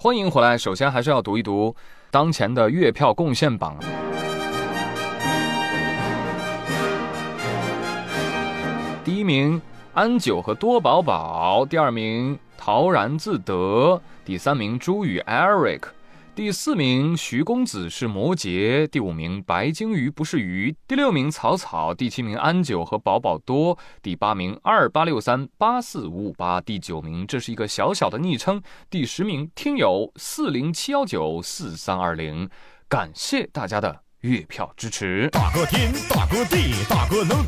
欢迎回来。首先还是要读一读当前的月票贡献榜。第一名安九和多宝宝，第二名陶然自得，第三名朱宇 Eric。第四名徐公子是摩羯，第五名白鲸鱼不是鱼，第六名草草，第七名安九和宝宝多，第八名二八六三八四五五八，第九名这是一个小小的昵称，第十名听友四零七幺九四三二零，感谢大家的月票支持。大哥天，大哥地，大哥能。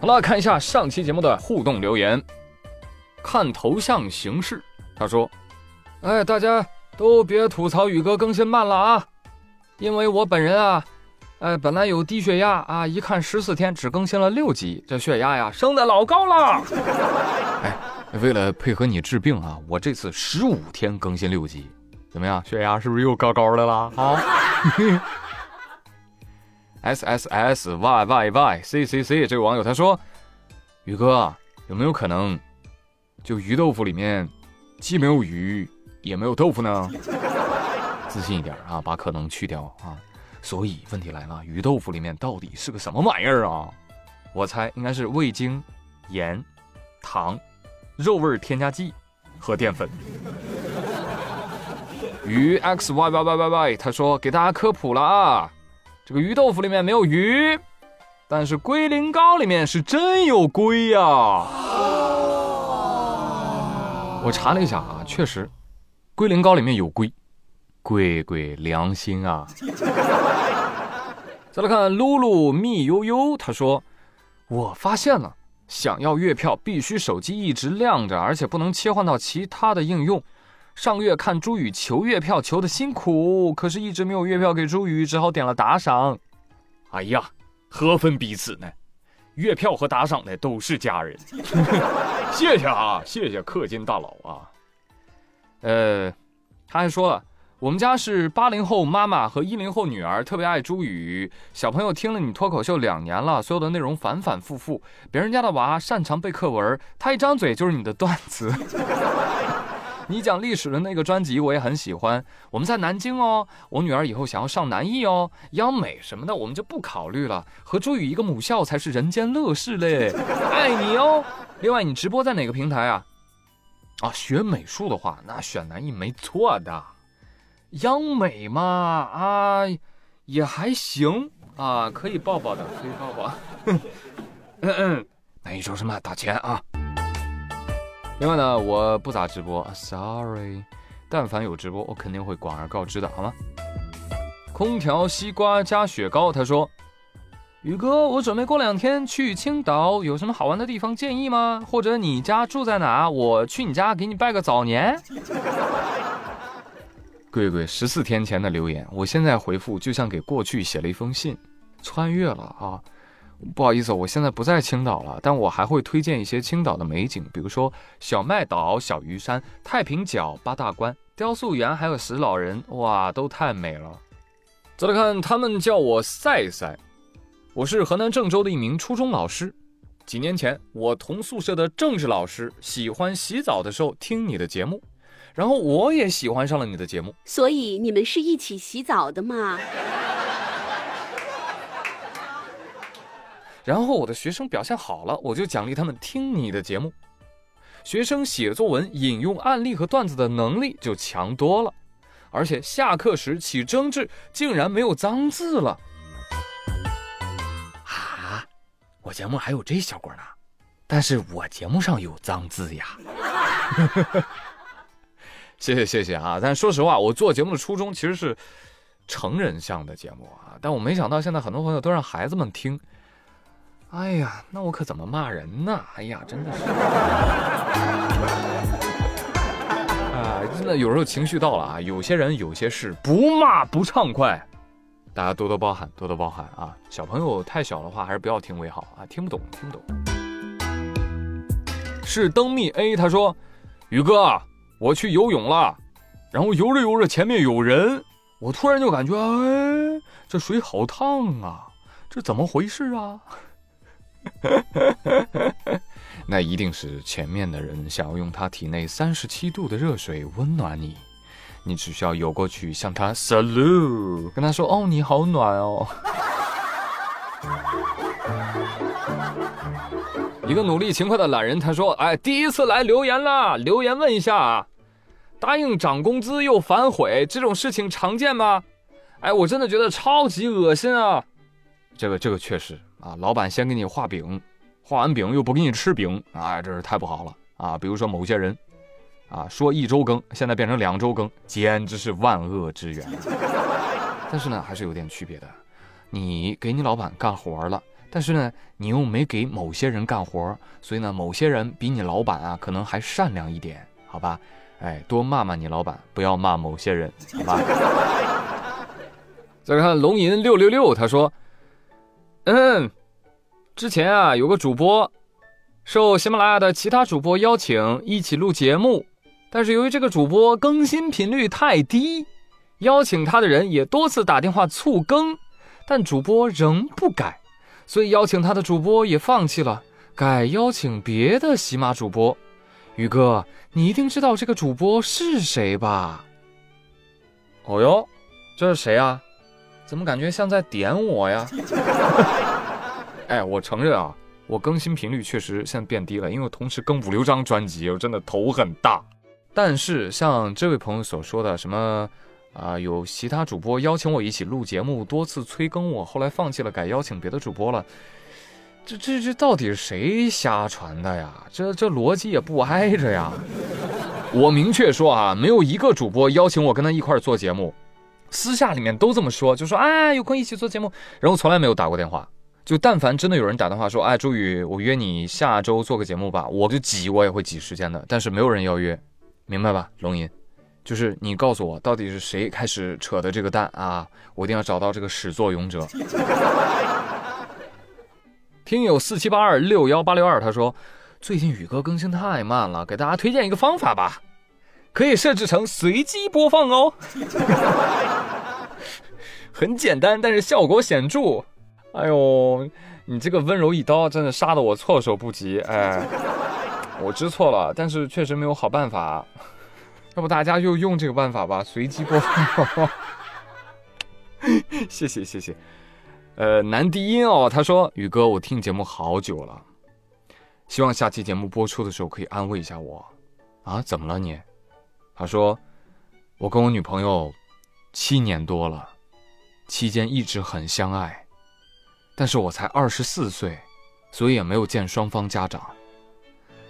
好了，看一下上期节目的互动留言。看头像形式，他说：“哎，大家都别吐槽宇哥更新慢了啊，因为我本人啊，哎，本来有低血压啊，一看十四天只更新了六集，这血压呀升的老高了。哎，为了配合你治病啊，我这次十五天更新六集，怎么样？血压是不是又高高的了啊？S S S Y Y Y C C C，这位网友他说：宇哥有没有可能？”就鱼豆腐里面，既没有鱼，也没有豆腐呢。自信一点啊，把可能去掉啊。所以问题来了，鱼豆腐里面到底是个什么玩意儿啊？我猜应该是味精、盐、糖、肉味添加剂和淀粉。鱼 x y y y y y，他说给大家科普了啊，这个鱼豆腐里面没有鱼，但是龟苓膏里面是真有龟呀。我查了一下啊，确实，龟苓膏里面有龟，贵贵良心啊！再来看露露蜜悠悠，他说：“我发现了，想要月票必须手机一直亮着，而且不能切换到其他的应用。上月看朱宇求月票求的辛苦，可是一直没有月票给朱宇，只好点了打赏。哎呀，何分彼此呢？月票和打赏的都是家人。”谢谢啊，谢谢氪金大佬啊。呃，他还说了，我们家是八零后妈妈和一零后女儿，特别爱朱宇。小朋友听了你脱口秀两年了，所有的内容反反复复。别人家的娃擅长背课文，他一张嘴就是你的段子。你讲历史的那个专辑我也很喜欢。我们在南京哦，我女儿以后想要上南艺哦，央美什么的我们就不考虑了，和朱宇一个母校才是人间乐事嘞。爱你哦。另外，你直播在哪个平台啊？啊，学美术的话，那选南艺没错的。央美嘛，啊，也还行啊，可以抱抱的，可以抱抱。嗯嗯，那你说什么打钱啊？另外呢，我不咋直播，sorry。但凡有直播，我肯定会广而告之的，好吗？空调西瓜加雪糕，他说。宇哥，我准备过两天去青岛，有什么好玩的地方建议吗？或者你家住在哪？我去你家给你拜个早年。贵贵，十四天前的留言，我现在回复就像给过去写了一封信，穿越了啊！不好意思，我现在不在青岛了，但我还会推荐一些青岛的美景，比如说小麦岛、小鱼山、太平角、八大关、雕塑园，还有石老人，哇，都太美了。再来看，他们叫我赛赛。我是河南郑州的一名初中老师。几年前，我同宿舍的政治老师喜欢洗澡的时候听你的节目，然后我也喜欢上了你的节目。所以你们是一起洗澡的吗？然后我的学生表现好了，我就奖励他们听你的节目。学生写作文引用案例和段子的能力就强多了，而且下课时起争执竟然没有脏字了。啊我节目还有这效果呢，但是我节目上有脏字呀。谢谢谢谢啊！但说实话，我做节目的初衷其实是成人向的节目啊，但我没想到现在很多朋友都让孩子们听。哎呀，那我可怎么骂人呢？哎呀，真的是 啊，真的有时候情绪到了啊，有些人有些事不骂不畅快。大家多多包涵，多多包涵啊！小朋友太小的话，还是不要听为好啊，听不懂，听不懂。是灯蜜 A，他说：“宇哥，我去游泳了，然后游着游着前面有人，我突然就感觉，哎，这水好烫啊，这怎么回事啊？” 那一定是前面的人想要用他体内三十七度的热水温暖你，你只需要游过去向他 salute，跟他说：“哦，你好暖哦。”一个努力勤快的懒人，他说：“哎，第一次来留言啦，留言问一下啊，答应涨工资又反悔这种事情常见吗？哎，我真的觉得超级恶心啊！这个这个确实啊，老板先给你画饼，画完饼又不给你吃饼，哎，这是太不好了啊！比如说某些人，啊，说一周更，现在变成两周更，简直是万恶之源。但是呢，还是有点区别的，你给你老板干活了。”但是呢，你又没给某些人干活，所以呢，某些人比你老板啊，可能还善良一点，好吧？哎，多骂骂你老板，不要骂某些人，好吧？再看龙吟六六六，他说：“嗯，之前啊，有个主播受喜马拉雅的其他主播邀请一起录节目，但是由于这个主播更新频率太低，邀请他的人也多次打电话促更，但主播仍不改。”所以邀请他的主播也放弃了，改邀请别的喜马主播。宇哥，你一定知道这个主播是谁吧？哦哟，这是谁啊？怎么感觉像在点我呀？哎，我承认啊，我更新频率确实现在变低了，因为我同时更五六张专辑，我真的头很大。但是像这位朋友所说的什么？啊，有其他主播邀请我一起录节目，多次催更我，后来放弃了，改邀请别的主播了。这这这到底是谁瞎传的呀？这这逻辑也不挨着呀！我明确说啊，没有一个主播邀请我跟他一块做节目，私下里面都这么说，就说哎有空一起做节目，然后从来没有打过电话。就但凡真的有人打电话说，哎朱宇，我约你下周做个节目吧，我就挤我也会挤时间的，但是没有人邀约，明白吧？龙吟。就是你告诉我，到底是谁开始扯的这个蛋啊？我一定要找到这个始作俑者。听友四七八二六幺八六二他说，最近宇哥更新太慢了，给大家推荐一个方法吧，可以设置成随机播放哦。很简单，但是效果显著。哎呦，你这个温柔一刀真的杀得我措手不及。哎，我知错了，但是确实没有好办法。要不大家就用这个办法吧，随机播放。谢谢谢谢。呃，男低音哦，他说：“宇哥，我听节目好久了，希望下期节目播出的时候可以安慰一下我。”啊，怎么了你？他说：“我跟我女朋友七年多了，期间一直很相爱，但是我才二十四岁，所以也没有见双方家长。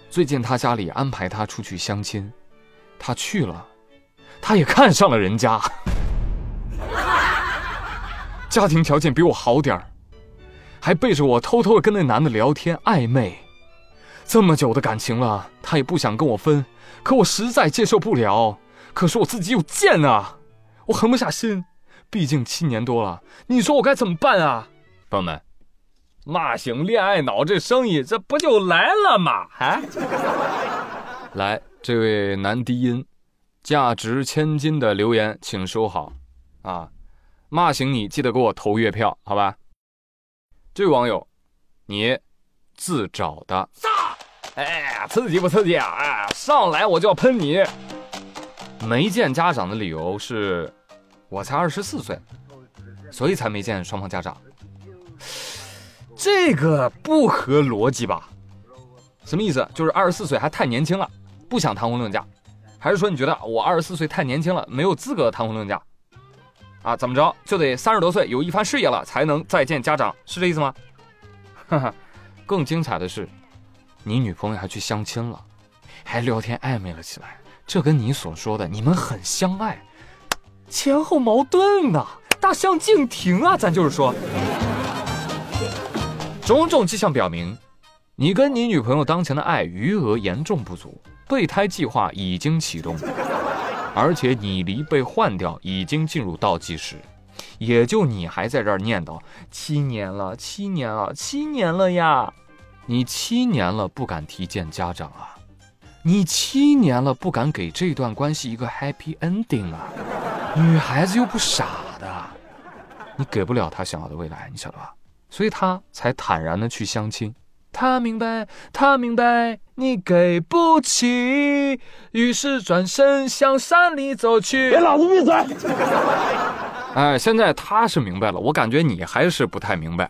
最近他家里安排他出去相亲。”他去了，他也看上了人家，家庭条件比我好点儿，还背着我偷偷的跟那男的聊天暧昧，这么久的感情了，他也不想跟我分，可我实在接受不了。可是我自己又贱啊，我狠不下心，毕竟七年多了，你说我该怎么办啊？朋友们，骂醒恋爱脑这生意，这不就来了吗？啊，来。这位男低音，价值千金的留言，请收好啊！骂醒你，记得给我投月票，好吧？这位网友，你自找的，哎，刺激不刺激啊？哎，上来我就要喷你！没见家长的理由是，我才二十四岁，所以才没见双方家长。这个不合逻辑吧？什么意思？就是二十四岁还太年轻了。不想谈婚论嫁，还是说你觉得我二十四岁太年轻了，没有资格谈婚论嫁？啊，怎么着就得三十多岁有一番事业了才能再见家长，是这意思吗？哈哈，更精彩的是，你女朋友还去相亲了，还聊天暧昧了起来，这跟你所说的你们很相爱，前后矛盾呐，大相径庭啊！咱就是说，种种迹象表明，你跟你女朋友当前的爱余额严重不足。备胎计划已经启动，而且你离被换掉已经进入倒计时，也就你还在这儿念叨七年了，七年了，七年了呀！你七年了不敢提见家长啊？你七年了不敢给这段关系一个 happy ending 啊？女孩子又不傻的，你给不了她想要的未来，你晓得吧？所以她才坦然的去相亲，她明白，她明白，你给不起，于是转身向山里走去。给老子闭嘴！哎，现在他是明白了，我感觉你还是不太明白，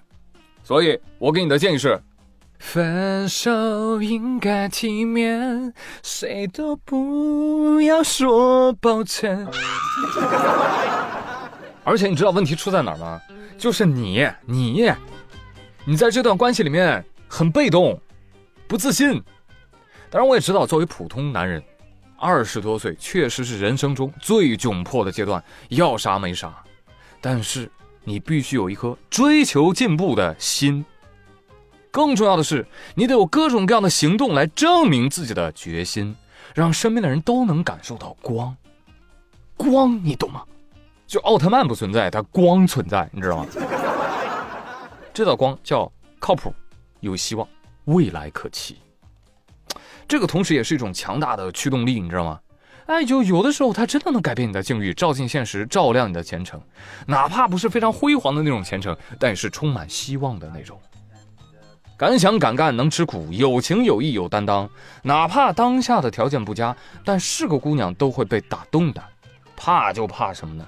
所以我给你的建议是：分手应该体面，谁都不要说抱歉。而且你知道问题出在哪儿吗？就是你，你，你在这段关系里面。很被动，不自信。当然，我也知道，作为普通男人，二十多岁确实是人生中最窘迫的阶段，要啥没啥。但是，你必须有一颗追求进步的心。更重要的是，你得有各种各样的行动来证明自己的决心，让身边的人都能感受到光。光，你懂吗？就奥特曼不存在，它光存在，你知道吗？这道光叫靠谱。有希望，未来可期。这个同时也是一种强大的驱动力，你知道吗？哎，就有的时候它真的能改变你的境遇，照进现实，照亮你的前程。哪怕不是非常辉煌的那种前程，但也是充满希望的那种。敢想敢干能吃苦，有情有义有担当。哪怕当下的条件不佳，但是个姑娘都会被打动的。怕就怕什么呢？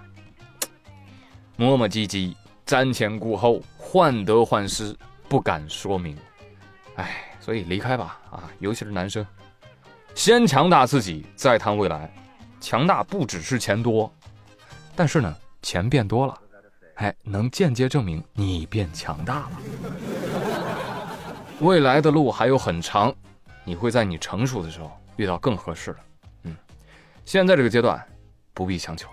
磨磨唧唧，瞻前顾后，患得患失。不敢说明，哎，所以离开吧啊！尤其是男生，先强大自己，再谈未来。强大不只是钱多，但是呢，钱变多了，哎，能间接证明你变强大了。未来的路还有很长，你会在你成熟的时候遇到更合适的。嗯，现在这个阶段不必强求。